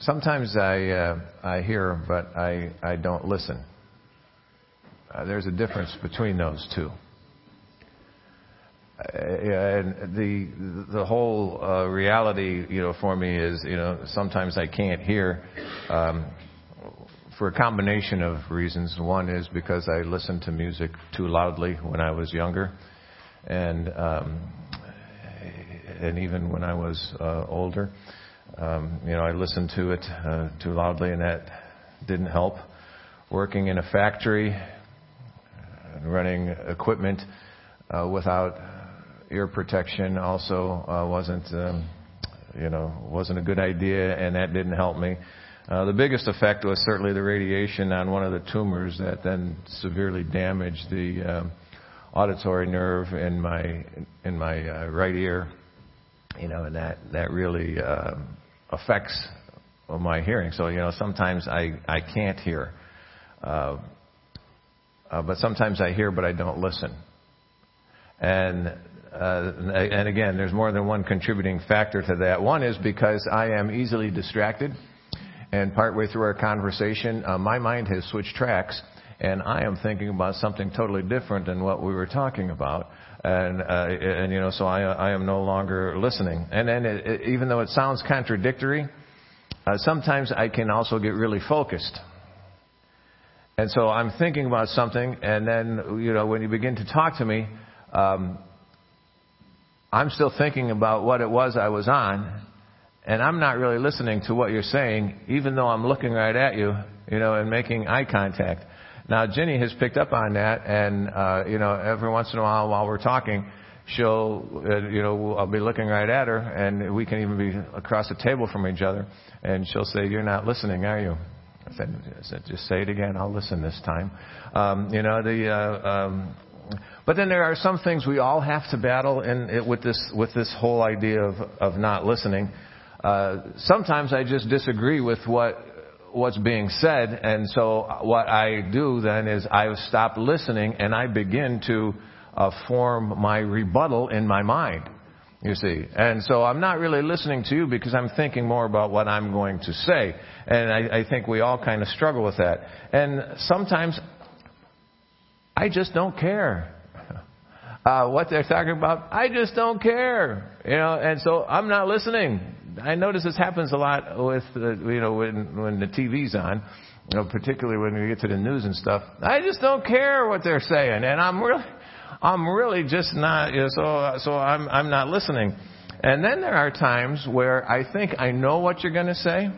sometimes I uh, I hear, but I I don't listen. Uh, there's a difference between those two. Uh, and the the whole uh, reality, you know, for me is, you know, sometimes I can't hear um, for a combination of reasons. One is because I listened to music too loudly when I was younger, and um, and even when I was uh, older, um, you know, I listened to it uh, too loudly, and that didn't help. Working in a factory, running equipment uh, without ear protection also uh, wasn't, um, you know, wasn't a good idea, and that didn't help me. Uh, the biggest effect was certainly the radiation on one of the tumors that then severely damaged the um, auditory nerve in my in my uh, right ear. You know, and that that really uh, affects my hearing. So you know, sometimes I I can't hear, uh, uh, but sometimes I hear, but I don't listen. And uh, and again, there's more than one contributing factor to that. One is because I am easily distracted. And partway through our conversation, uh, my mind has switched tracks, and I am thinking about something totally different than what we were talking about. And, uh, and you know, so I, I am no longer listening. And then, it, it, even though it sounds contradictory, uh, sometimes I can also get really focused. And so I'm thinking about something, and then, you know, when you begin to talk to me, um, I'm still thinking about what it was I was on, and I'm not really listening to what you're saying, even though I'm looking right at you, you know, and making eye contact. Now, Jenny has picked up on that, and uh, you know, every once in a while, while we're talking, she'll, uh, you know, I'll be looking right at her, and we can even be across the table from each other, and she'll say, "You're not listening, are you?" I said, "Just say it again. I'll listen this time." Um, you know, the. Uh, um, but then there are some things we all have to battle in it with this with this whole idea of of not listening. Uh, sometimes I just disagree with what what's being said, and so what I do then is I stop listening and I begin to uh, form my rebuttal in my mind. You see, and so I'm not really listening to you because I'm thinking more about what I'm going to say, and I, I think we all kind of struggle with that. And sometimes I just don't care. Uh, what they're talking about, I just don't care, you know, and so I'm not listening. I notice this happens a lot with, uh, you know, when, when the TV's on, you know, particularly when we get to the news and stuff. I just don't care what they're saying, and I'm really, I'm really just not, you know, so, so I'm, I'm not listening. And then there are times where I think I know what you're going to say.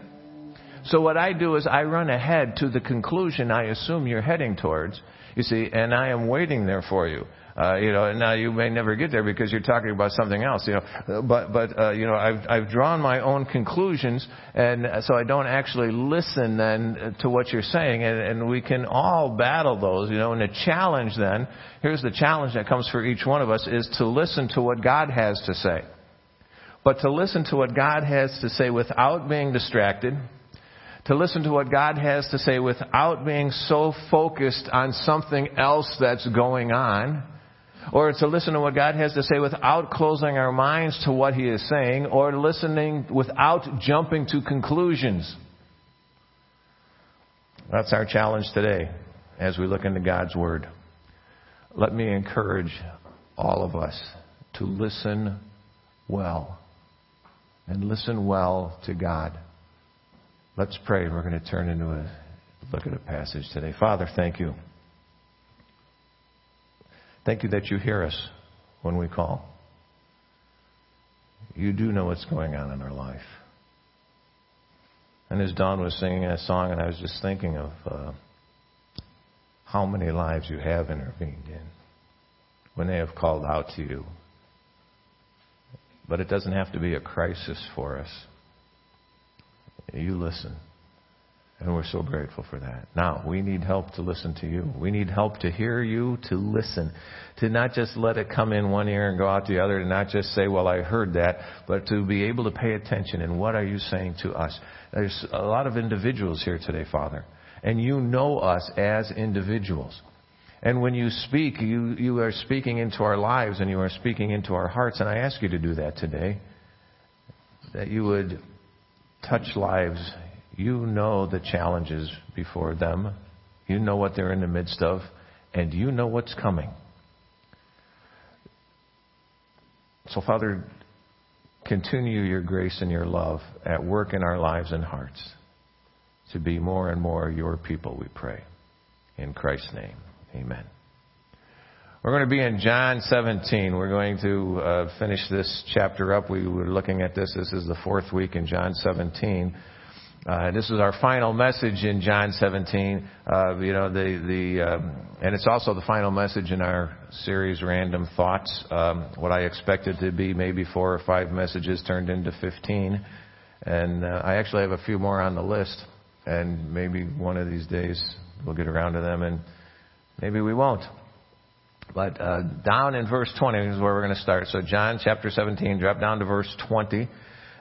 So what I do is I run ahead to the conclusion I assume you're heading towards, you see, and I am waiting there for you. Uh, you know, now you may never get there because you're talking about something else. You know, but but uh, you know, I've I've drawn my own conclusions, and so I don't actually listen then to what you're saying, and, and we can all battle those. You know, and the challenge then, here's the challenge that comes for each one of us is to listen to what God has to say, but to listen to what God has to say without being distracted to listen to what God has to say without being so focused on something else that's going on, or to listen to what God has to say without closing our minds to what He is saying, or listening without jumping to conclusions. That's our challenge today as we look into God's Word. Let me encourage all of us to listen well and listen well to God. Let's pray. We're going to turn into a look at a passage today. Father, thank you. Thank you that you hear us when we call. You do know what's going on in our life. And as Don was singing a song, and I was just thinking of uh, how many lives you have intervened in when they have called out to you. But it doesn't have to be a crisis for us. You listen. And we're so grateful for that. Now, we need help to listen to you. We need help to hear you, to listen, to not just let it come in one ear and go out the other, to not just say, well, I heard that, but to be able to pay attention and what are you saying to us? There's a lot of individuals here today, Father, and you know us as individuals. And when you speak, you, you are speaking into our lives and you are speaking into our hearts, and I ask you to do that today. That you would touch lives You know the challenges before them. You know what they're in the midst of, and you know what's coming. So, Father, continue your grace and your love at work in our lives and hearts to be more and more your people, we pray. In Christ's name, amen. We're going to be in John 17. We're going to uh, finish this chapter up. We were looking at this. This is the fourth week in John 17. Uh, this is our final message in John 17. Uh, you know, the the um, and it's also the final message in our series, Random Thoughts. Um, what I expected to be maybe four or five messages turned into 15, and uh, I actually have a few more on the list. And maybe one of these days we'll get around to them, and maybe we won't. But uh, down in verse 20 is where we're going to start. So John chapter 17, drop down to verse 20.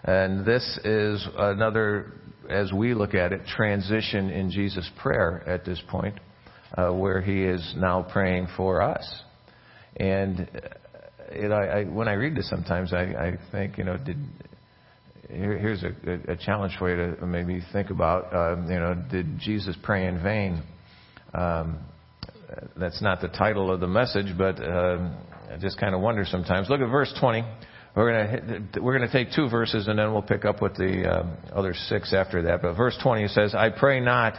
And this is another as we look at it, transition in Jesus' prayer at this point, uh, where he is now praying for us. And it, uh, I, I, when I read this, sometimes I, I think, you know, did here, here's a, a, challenge for you to maybe think about. Um, you know, did Jesus pray in vain? Um, that's not the title of the message, but um, I just kind of wonder sometimes. Look at verse 20. We're going to we're going to take two verses and then we'll pick up with the uh, other six after that. But verse 20 says, "I pray not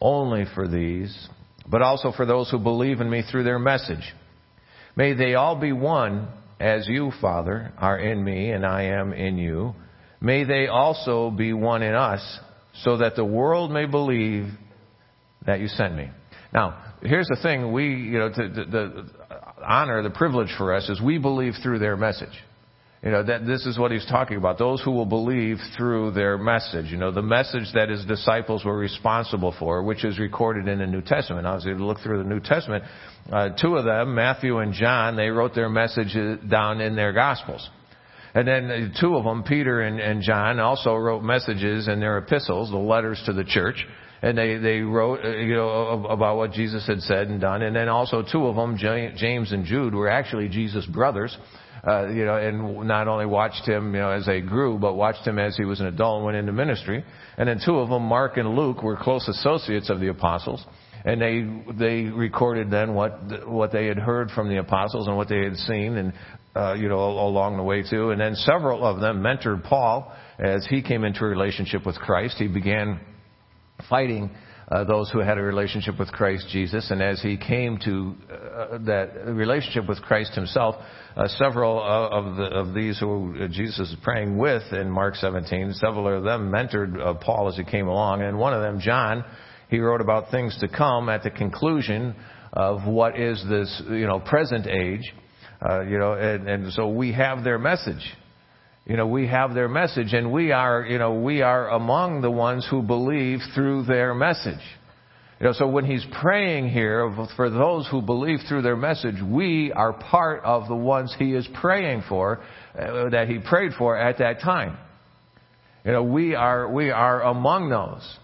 only for these, but also for those who believe in me through their message. May they all be one, as you, Father, are in me and I am in you. May they also be one in us, so that the world may believe that you sent me." Now, here's the thing: we, you know, the, the honor, the privilege for us is we believe through their message. You know, that this is what he's talking about. Those who will believe through their message. You know, the message that his disciples were responsible for, which is recorded in the New Testament. Now, as you look through the New Testament, uh, two of them, Matthew and John, they wrote their message down in their Gospels. And then uh, two of them, Peter and, and John, also wrote messages in their epistles, the letters to the church and they they wrote uh, you know about what Jesus had said and done, and then also two of them, James and Jude, were actually Jesus' brothers. Uh, you know, and not only watched him, you know, as they grew, but watched him as he was an adult and went into ministry. And then two of them, Mark and Luke, were close associates of the apostles, and they they recorded then what what they had heard from the apostles and what they had seen, and uh, you know, along the way too. And then several of them mentored Paul as he came into a relationship with Christ. He began fighting uh, those who had a relationship with Christ Jesus. And as he came to uh, that relationship with Christ himself, uh, several of, the, of these who uh, Jesus is praying with in Mark 17, several of them mentored uh, Paul as he came along. And one of them, John, he wrote about things to come at the conclusion of what is this, you know, present age. Uh, you know, and, and so we have their message you know, we have their message and we are, you know, we are among the ones who believe through their message. You know, so when he's praying here for those who believe through their message, we are part of the ones he is praying for, uh, that he prayed for at that time. You know, we are, we are among those.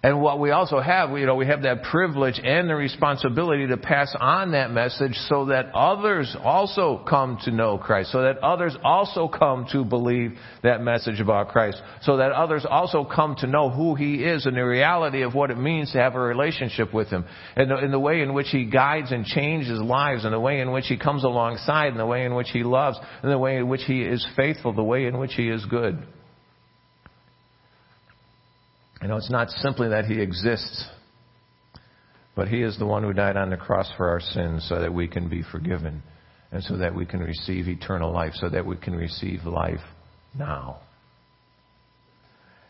And what we also have, you know, we have that privilege and the responsibility to pass on that message so that others also come to know Christ, so that others also come to believe that message about Christ, so that others also come to know who He is and the reality of what it means to have a relationship with Him, and the, in the way in which He guides and changes lives, and the way in which He comes alongside, and the way in which He loves, and the way in which He is faithful, the way in which He is good. You know, it's not simply that He exists, but He is the one who died on the cross for our sins so that we can be forgiven and so that we can receive eternal life, so that we can receive life now.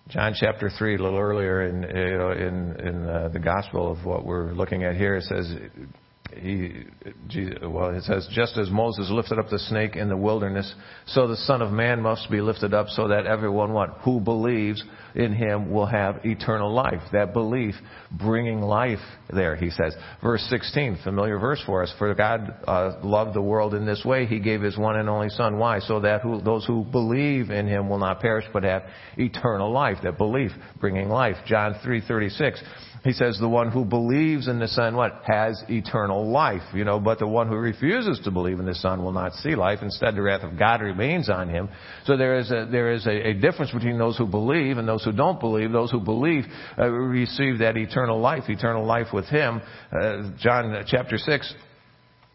John chapter 3, a little earlier in, in, in uh, the gospel of what we're looking at here, it says, he, well, it says, just as Moses lifted up the snake in the wilderness, so the Son of Man must be lifted up so that everyone, what, who believes in him will have eternal life. That belief bringing life there, he says. Verse 16, familiar verse for us. For God uh, loved the world in this way, he gave his one and only Son. Why? So that who, those who believe in him will not perish but have eternal life. That belief bringing life. John 3:36. He says, the one who believes in the Son, what? Has eternal life, you know, but the one who refuses to believe in the Son will not see life. Instead, the wrath of God remains on him. So there is a, there is a, a difference between those who believe and those who don't believe. Those who believe uh, receive that eternal life, eternal life with him. Uh, John chapter 6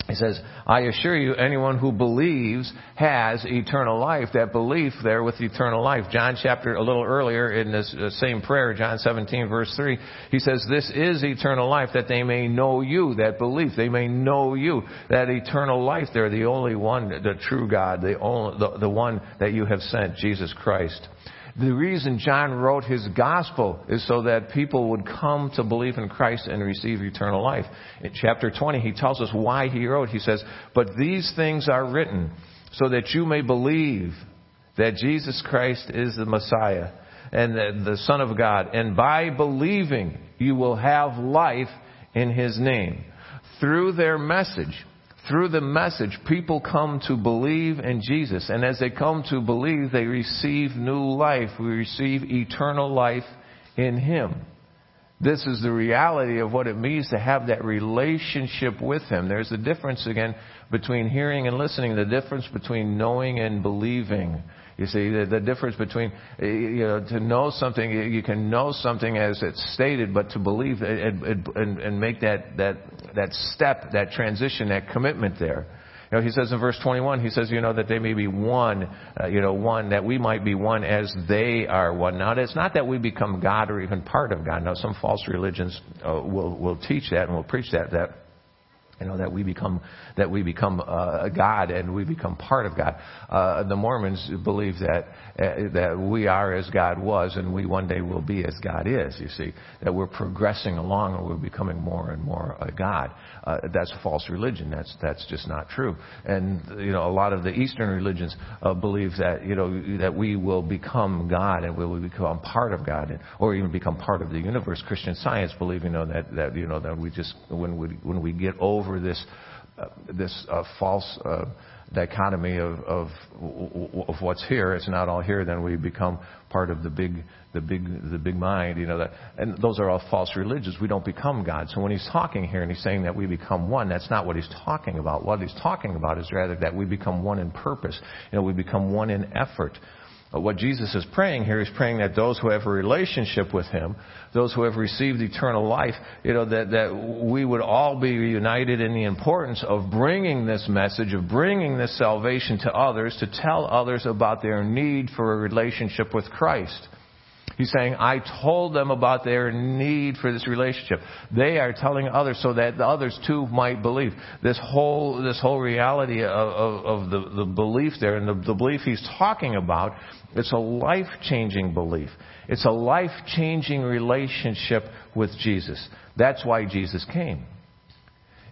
he says, I assure you, anyone who believes has eternal life. That belief there with eternal life. John chapter, a little earlier in this uh, same prayer, John 17 verse 3, he says, this is eternal life that they may know you, that belief, they may know you. That eternal life there, the only one, the true God, the, only, the, the one that you have sent, Jesus Christ. The reason John wrote his gospel is so that people would come to believe in Christ and receive eternal life. In chapter 20, he tells us why he wrote. He says, But these things are written so that you may believe that Jesus Christ is the Messiah and the, the Son of God. And by believing, you will have life in his name. Through their message, through the message, people come to believe in Jesus. And as they come to believe, they receive new life. We receive eternal life in Him. This is the reality of what it means to have that relationship with Him. There's a difference again between hearing and listening, the difference between knowing and believing. You see, the, the difference between, you know, to know something, you can know something as it's stated, but to believe and, and, and make that, that, that step, that transition, that commitment there. You know, he says in verse 21, he says, you know, that they may be one, uh, you know, one, that we might be one as they are one. Now, it's not that we become God or even part of God. Now, some false religions uh, will, will teach that and will preach that, that you know that we become that we become uh, God and we become part of God. Uh, the Mormons believe that uh, that we are as God was and we one day will be as God is. You see that we're progressing along and we're becoming more and more a God. Uh, that's false religion. That's that's just not true. And you know a lot of the Eastern religions uh, believe that you know that we will become God and we will become part of God and, or even become part of the universe. Christian Science believe you know that that you know that we just when we when we get over this uh, this uh, false uh, dichotomy of, of of what's here. It's not all here. Then we become part of the big the big the big mind. You know that, and those are all false religions. We don't become God. So when he's talking here and he's saying that we become one, that's not what he's talking about. What he's talking about is rather that we become one in purpose. You know, we become one in effort. What Jesus is praying here, he's praying that those who have a relationship with him, those who have received eternal life, you know, that, that we would all be united in the importance of bringing this message, of bringing this salvation to others, to tell others about their need for a relationship with Christ. He's saying, I told them about their need for this relationship. They are telling others so that the others too might believe. This whole, this whole reality of, of, of the, the belief there and the, the belief he's talking about, it's a life changing belief. It's a life changing relationship with Jesus. That's why Jesus came.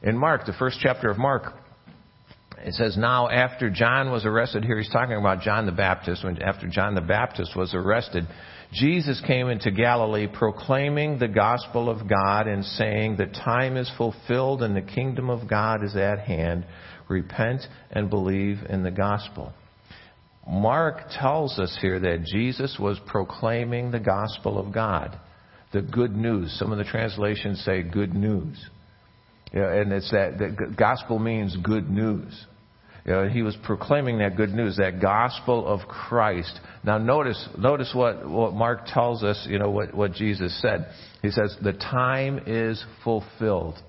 In Mark, the first chapter of Mark, it says, Now after John was arrested, here he's talking about John the Baptist, when after John the Baptist was arrested, Jesus came into Galilee proclaiming the gospel of God and saying, The time is fulfilled and the kingdom of God is at hand. Repent and believe in the gospel. Mark tells us here that Jesus was proclaiming the gospel of God, the good news. Some of the translations say good news. Yeah, and it's that the gospel means good news. Know, he was proclaiming that good news, that gospel of Christ. Now notice, notice what, what Mark tells us, you know, what, what Jesus said. He says, the time is fulfilled.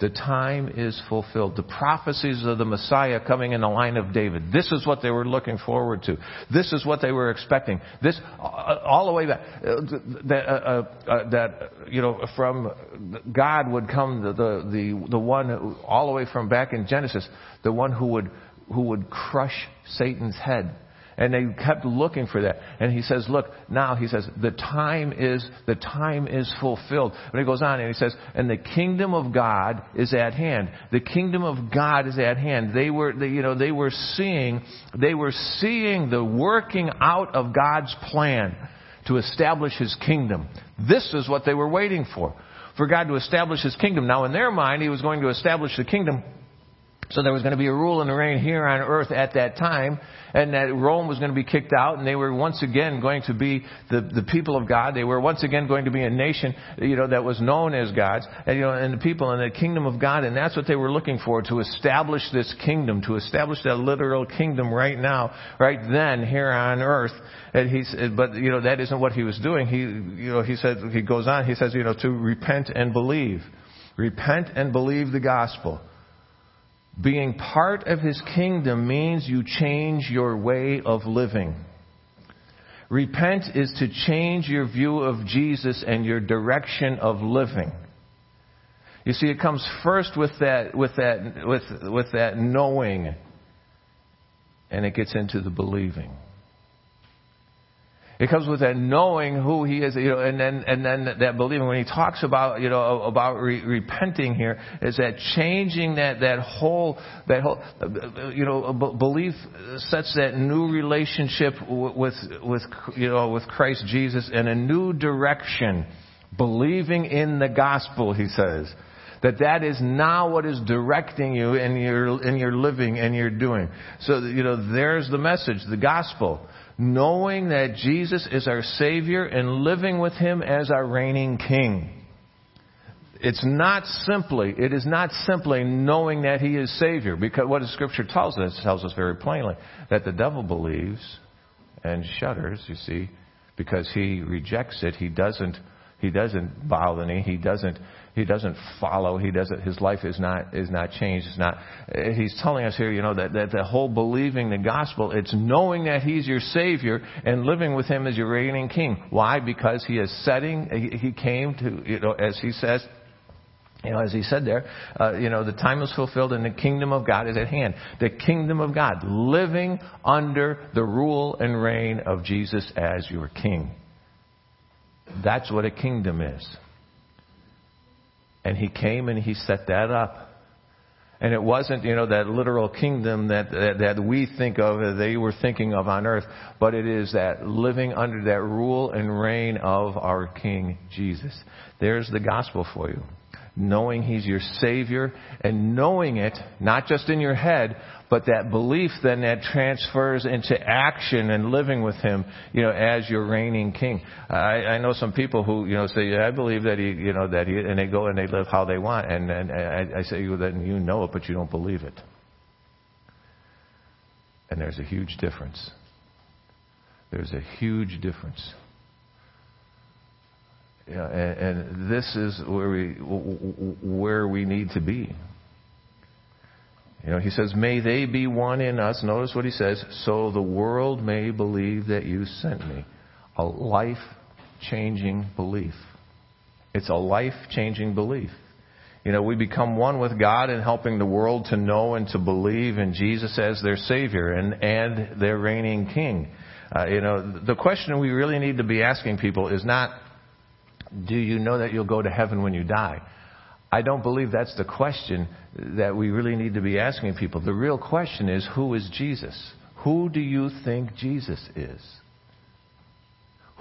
The time is fulfilled. The prophecies of the Messiah coming in the line of David. This is what they were looking forward to. This is what they were expecting. This, uh, all the way back, uh, that, uh, uh, uh, that, you know, from God would come the, the, the, the one, all the way from back in Genesis, the one who would, who would crush Satan's head and they kept looking for that. And he says, look, now he says, the time is, the time is fulfilled. But he goes on and he says, and the kingdom of God is at hand. The kingdom of God is at hand. They were, they, you know, they were seeing, they were seeing the working out of God's plan to establish his kingdom. This is what they were waiting for. For God to establish his kingdom. Now in their mind, he was going to establish the kingdom So there was going to be a rule and a reign here on earth at that time, and that Rome was going to be kicked out, and they were once again going to be the, the people of God. They were once again going to be a nation, you know, that was known as God's, and, you know, and the people in the kingdom of God, and that's what they were looking for, to establish this kingdom, to establish that literal kingdom right now, right then, here on earth. And he's, but, you know, that isn't what he was doing. He, you know, he said, he goes on, he says, you know, to repent and believe. Repent and believe the gospel. Being part of his kingdom means you change your way of living. Repent is to change your view of Jesus and your direction of living. You see, it comes first with that, with that, with, with that knowing, and it gets into the believing. It comes with that knowing who he is, you know, and then and then that believing. When he talks about you know about re- repenting here, is that changing that that whole that whole you know belief sets that new relationship with with you know with Christ Jesus in a new direction. Believing in the gospel, he says that that is now what is directing you in your in your living and your doing. So you know, there's the message, the gospel knowing that Jesus is our Savior and living with Him as our reigning King. It's not simply, it is not simply knowing that He is Savior, because what the Scripture tells us, tells us very plainly, that the devil believes and shudders, you see, because he rejects it. He doesn't, he doesn't bow the knee. He doesn't, he doesn't follow. He doesn't. His life is not is not changed. It's not. He's telling us here, you know, that that the whole believing the gospel, it's knowing that He's your Savior and living with Him as your reigning King. Why? Because He is setting. He came to, you know, as He says, you know, as he said there, uh, you know, the time is fulfilled and the kingdom of God is at hand. The kingdom of God, living under the rule and reign of Jesus as your king. That's what a kingdom is. And he came and he set that up. And it wasn't, you know, that literal kingdom that, that, that we think of, that they were thinking of on earth, but it is that living under that rule and reign of our King Jesus. There's the gospel for you knowing He's your Savior, and knowing it, not just in your head, but that belief then that transfers into action and living with Him, you know, as your reigning King. I, I know some people who, you know, say, I believe that He, you know, that He, and they go and they live how they want, and, and I, I say, well, then you know it, but you don't believe it. And there's a huge difference. There's a huge difference. Yeah, and, and this is where we where we need to be. You know, he says, "May they be one in us." Notice what he says, "So the world may believe that you sent me." A life-changing belief. It's a life-changing belief. You know, we become one with God in helping the world to know and to believe in Jesus as their Savior and, and their reigning King. Uh, you know, the question we really need to be asking people is not, do you know that you'll go to heaven when you die? I don't believe that's the question that we really need to be asking people. The real question is who is Jesus? Who do you think Jesus is?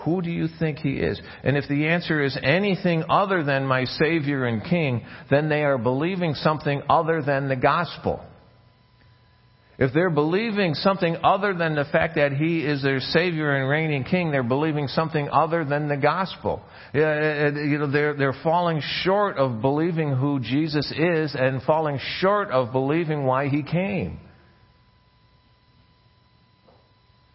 Who do you think he is? And if the answer is anything other than my Savior and King, then they are believing something other than the gospel. If they're believing something other than the fact that He is their Savior and reigning King, they're believing something other than the gospel. You know, they're, they're falling short of believing who Jesus is and falling short of believing why He came.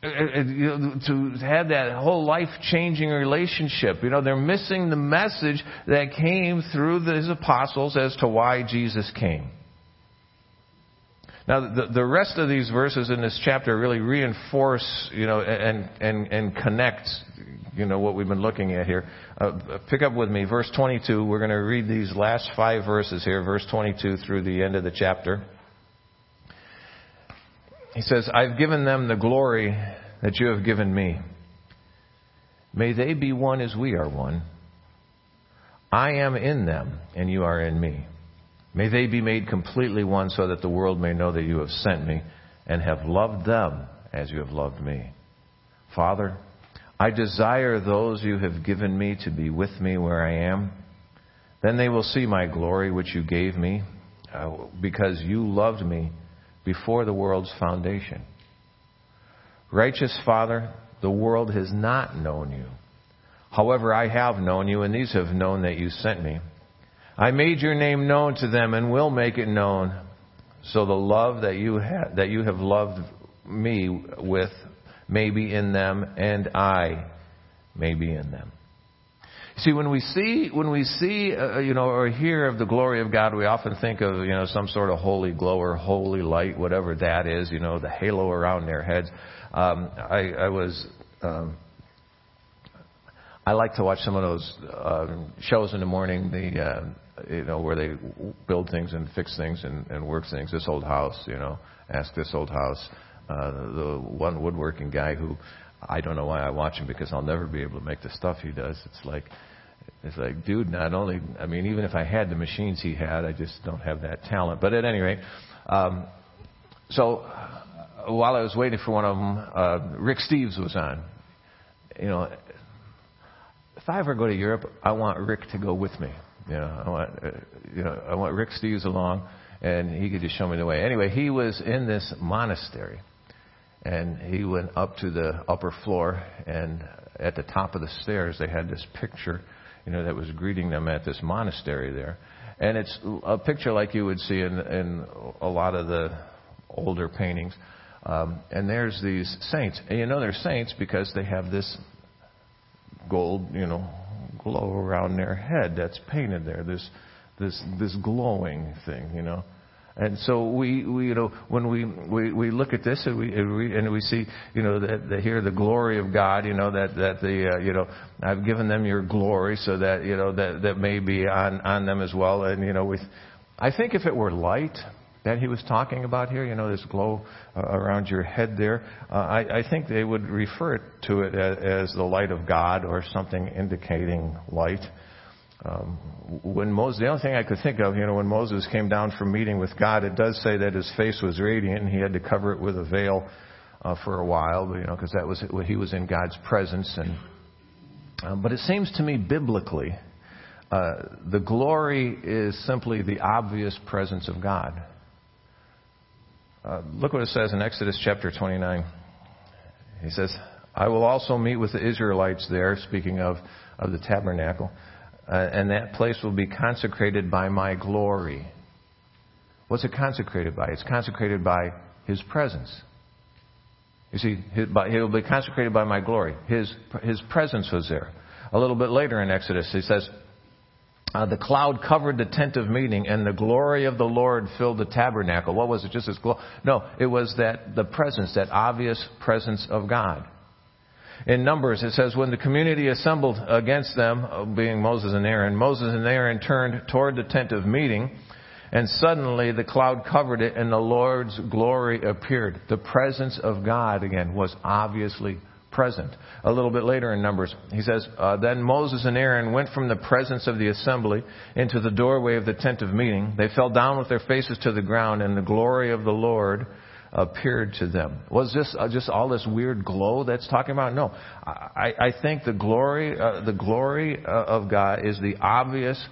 to have that whole life changing relationship. You know, they're missing the message that came through his apostles as to why Jesus came. Now, the, the rest of these verses in this chapter really reinforce, you know, and, and, and connect, you know, what we've been looking at here. Uh, pick up with me, verse 22. We're going to read these last five verses here, verse 22 through the end of the chapter. He says, I've given them the glory that you have given me. May they be one as we are one. I am in them, and you are in me May they be made completely one so that the world may know that you have sent me and have loved them as you have loved me. Father, I desire those you have given me to be with me where I am. Then they will see my glory which you gave me, uh, because you loved me before the world's foundation. Righteous Father, the world has not known you. However, I have known you, and these have known that you sent me. I made your name known to them and will make it known, so the love that you, ha- that you have loved me with may be in them, and I may be in them. See, when we see, when we see, uh, you know, or hear of the glory of God, we often think of, you know, some sort of holy glow or holy light, whatever that is, you know, the halo around their heads. Um, I, I was, um, I like to watch some of those uh, shows in the morning, the, uh, you know, where they build things and fix things and, and work things. This old house, you know, ask this old house. Uh, the one woodworking guy who I don't know why I watch him because I'll never be able to make the stuff he does. It's like, it's like, dude, not only, I mean, even if I had the machines he had, I just don't have that talent. But at any rate, um, so uh, while I was waiting for one of them, uh, Rick Steves was on. You know, if I ever go to Europe, I want Rick to go with me. You know, I want, uh, you know, I want Rick Steves along, and he could just show me the way. Anyway, he was in this monastery, and he went up to the upper floor, and at the top of the stairs, they had this picture you know, that was greeting them at this monastery there. And it's a picture like you would see in, in a lot of the older paintings. Um, and there's these saints. And you know they're saints because they have this gold, you know, glow around their head that's painted there. This, this, this glowing thing, you know. And so we, we you know, when we, we, we look at this and we, and we, and we see, you know, that, that here the glory of God, you know, that, that the, uh, you know, I've given them your glory so that, you know, that, that may be on, on them as well. And, you know, we, I think if it were light, that he was talking about here, you know, this glow uh, around your head there, uh, I, I think they would refer to it as, as the light of God or something indicating light. Um, when Moses, the only thing I could think of, you know, when Moses came down from meeting with God, it does say that his face was radiant and he had to cover it with a veil uh, for a while, you know, because that was he was in God's presence. And um, but it seems to me biblically, uh, the glory is simply the obvious presence of God. Uh, look what it says in Exodus chapter 29. He says, "I will also meet with the Israelites there." Speaking of of the tabernacle. Uh, and that place will be consecrated by my glory. What's it consecrated by? It's consecrated by His presence. You see, it will be consecrated by my glory. His, his presence was there. A little bit later in Exodus, he says, uh, the cloud covered the tent of meeting, and the glory of the Lord filled the tabernacle. What was it? Just as glory? No, it was that the presence, that obvious presence of God in Numbers, it says, When the community assembled against them, uh, being Moses and Aaron, Moses and Aaron turned toward the tent of meeting, and suddenly the cloud covered it, and the Lord's glory appeared. The presence of God, again, was obviously present. A little bit later in Numbers, he says, uh, Then Moses and Aaron went from the presence of the assembly into the doorway of the tent of meeting. They fell down with their faces to the ground, and the glory of the Lord appeared to them. Was this uh, just all this weird glow that's talking about? No. I, I think the glory, uh, the glory uh, of God is the obvious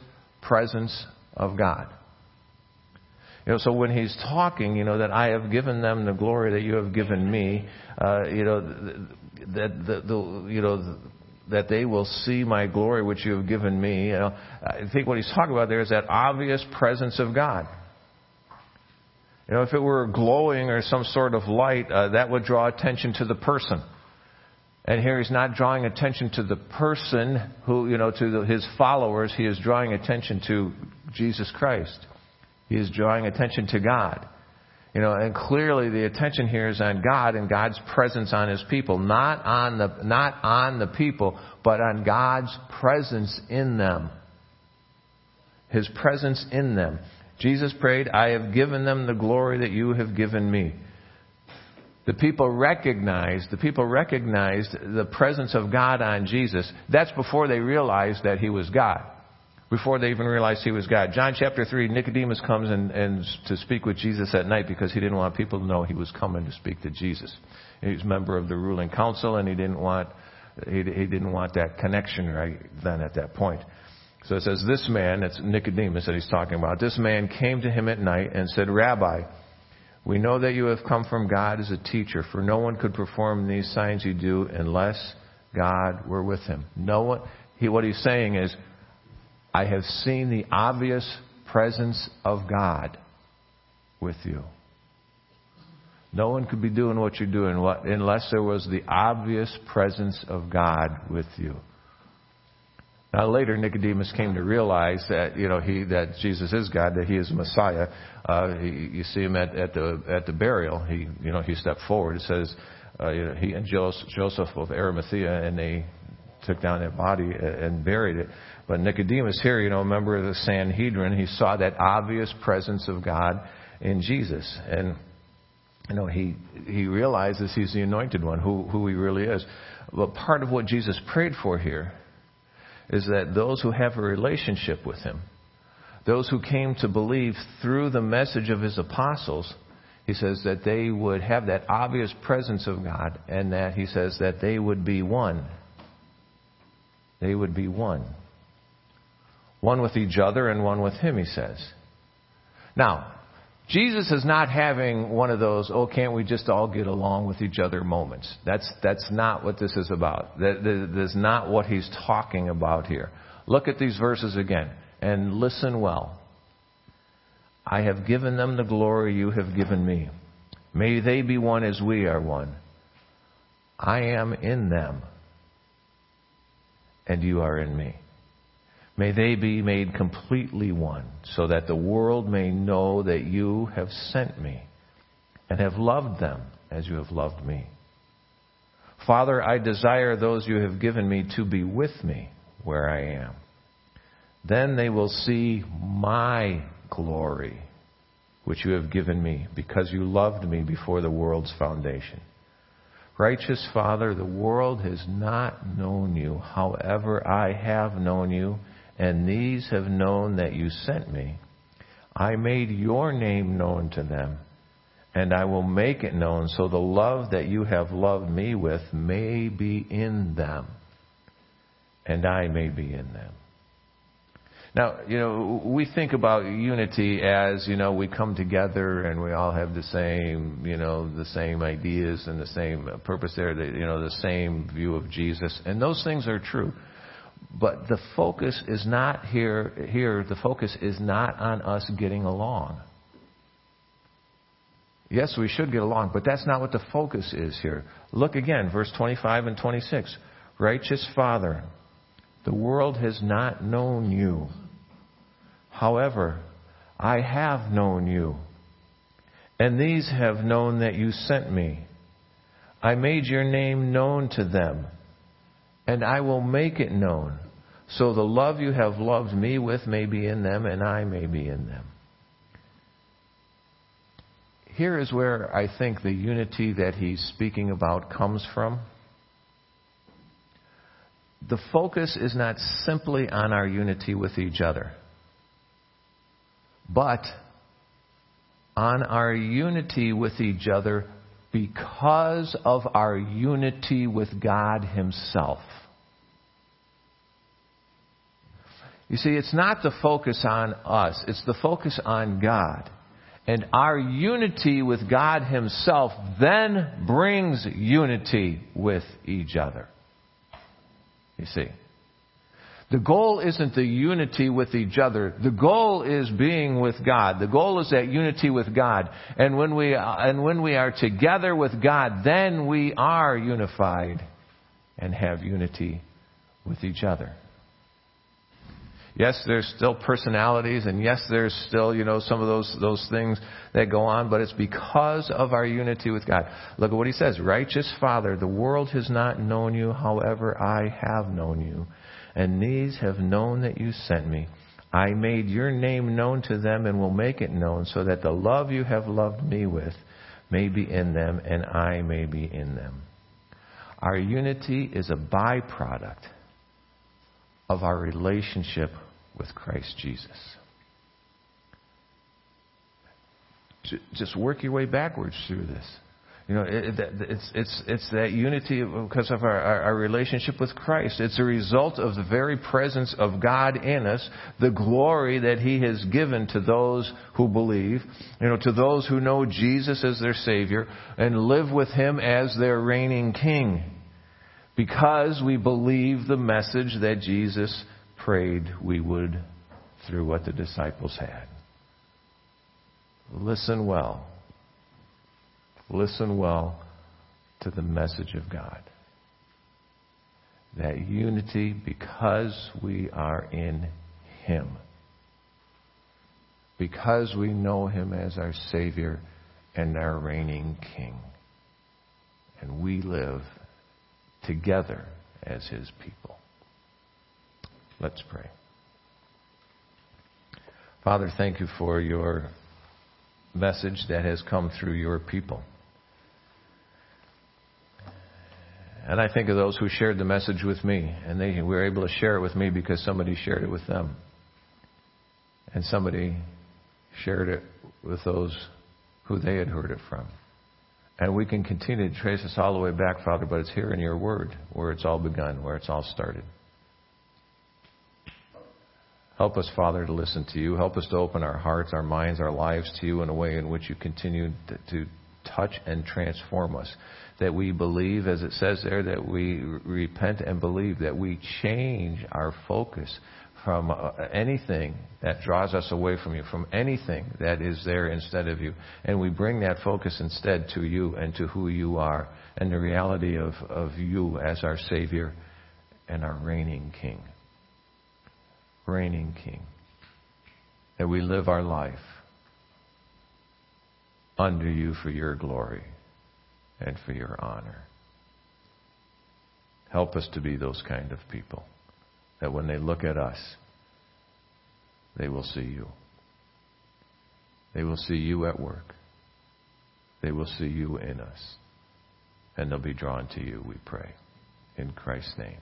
presence of God. You know, so when he's talking, you know, that I have given them the glory that you have given me, uh, you know, that the, the you know, that they will see my glory which you have given me. You know, I think what he's talking about there is that obvious presence of God. You know, if it were glowing or some sort of light, uh, that would draw attention to the person. And here he's not drawing attention to the person who, you know, to the, his followers. He is drawing attention to Jesus Christ. He is drawing attention to God. You know, and clearly the attention here is on God and God's presence on His people, not on the not on the people, but on God's presence in them. His presence in them. Jesus prayed, I have given them the glory that you have given me. The people recognized, the people recognized the presence of God on Jesus. That's before they realized that he was God. Before they even realized he was God. John chapter 3, Nicodemus comes and, and to speak with Jesus at night because he didn't want people to know he was coming to speak to Jesus. He was a member of the ruling council and he didn't want, he, he didn't want that connection right then at that point. So it says, This man, it's Nicodemus that he's talking about, this man came to him at night and said, Rabbi, we know that you have come from God as a teacher, for no one could perform these signs you do unless God were with him. No one, he, what he's saying is, I have seen the obvious presence of God with you. No one could be doing what you're doing unless there was the obvious presence of God with you. Now later, Nicodemus came to realize that you know he that Jesus is God, that He is Messiah. Uh, he, you see him at, at the at the burial. He you know he stepped forward. It says uh, you know, he and Joseph of Arimathea, and they took down that body and buried it. But Nicodemus here, you know, a member of the Sanhedrin, he saw that obvious presence of God in Jesus, and you know he he realizes he's the anointed one, who who he really is. But part of what Jesus prayed for here is that those who have a relationship with him, those who came to believe through the message of his apostles, he says that they would have that obvious presence of God and that he says that they would be one. They would be one. One with each other and one with him, he says. Now, Jesus is not having one of those, oh, can't we just all get along with each other moments. That's, that's not what this is about. That, that, that is not what he's talking about here. Look at these verses again and listen well. I have given them the glory you have given me. May they be one as we are one. I am in them, and you are in me. May they be made completely one, so that the world may know that you have sent me and have loved them as you have loved me. Father, I desire those you have given me to be with me where I am. Then they will see my glory, which you have given me, because you loved me before the world's foundation. Righteous Father, the world has not known you. However, I have known you and these have known that you sent me. I made your name known to them, and I will make it known so the love that you have loved me with may be in them, and I may be in them. Now, you know, we think about unity as, you know, we come together and we all have the same, you know, the same ideas and the same purpose there, the, you know, the same view of Jesus. And those things are true. But the focus is not here, here, the focus is not on us getting along. Yes, we should get along, but that's not what the focus is here. Look again, verse 25 and 26. Righteous Father, the world has not known you. However, I have known you. And these have known that you sent me. I made your name known to them and I will make it known. So the love you have loved me with may be in them, and I may be in them. Here is where I think the unity that he's speaking about comes from. The focus is not simply on our unity with each other, but on our unity with each other because of our unity with God Himself. You see, it's not the focus on us, it's the focus on God. And our unity with God Himself then brings unity with each other. You see. The goal isn't the unity with each other. The goal is being with God. The goal is that unity with God. And when we, and when we are together with God, then we are unified and have unity with each other. Yes, there's still personalities, and yes, there's still, you know, some of those, those things that go on, but it's because of our unity with God. Look at what he says. Righteous Father, the world has not known you, however, I have known you. And these have known that you sent me. I made your name known to them and will make it known so that the love you have loved me with may be in them and I may be in them. Our unity is a byproduct of our relationship with Christ Jesus. Just work your way backwards through this. You know, it, it's, it's, it's that unity because of our, our, our, relationship with Christ. It's a result of the very presence of God in us, the glory that He has given to those who believe, you know, to those who know Jesus as their Savior and live with Him as their reigning King. Because we believe the message that Jesus prayed we would through what the disciples had. Listen well Listen well to the message of God. That unity because we are in Him. Because we know Him as our Savior and our reigning King. And we live together as His people. Let's pray. Father, thank you for your message that has come through your people. And I think of those who shared the message with me, and they were able to share it with me because somebody shared it with them. And somebody shared it with those who they had heard it from. And we can continue to trace this all the way back, Father, but it's here in your word where it's all begun, where it's all started. Help us, Father, to listen to you. Help us to open our hearts, our minds, our lives to you in a way in which you continue to, to touch and transform us that we believe, as it says there, that we repent and believe, that we change our focus from uh, anything that draws us away from you, from anything that is there instead of you. And we bring that focus instead to you and to who you are and the reality of, of you as our Savior and our reigning King. Reigning King. That we live our life under you for your glory and for your honor. Help us to be those kind of people that when they look at us, they will see you. They will see you at work. They will see you in us. And they'll be drawn to you, we pray. In Christ's name,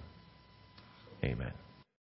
amen.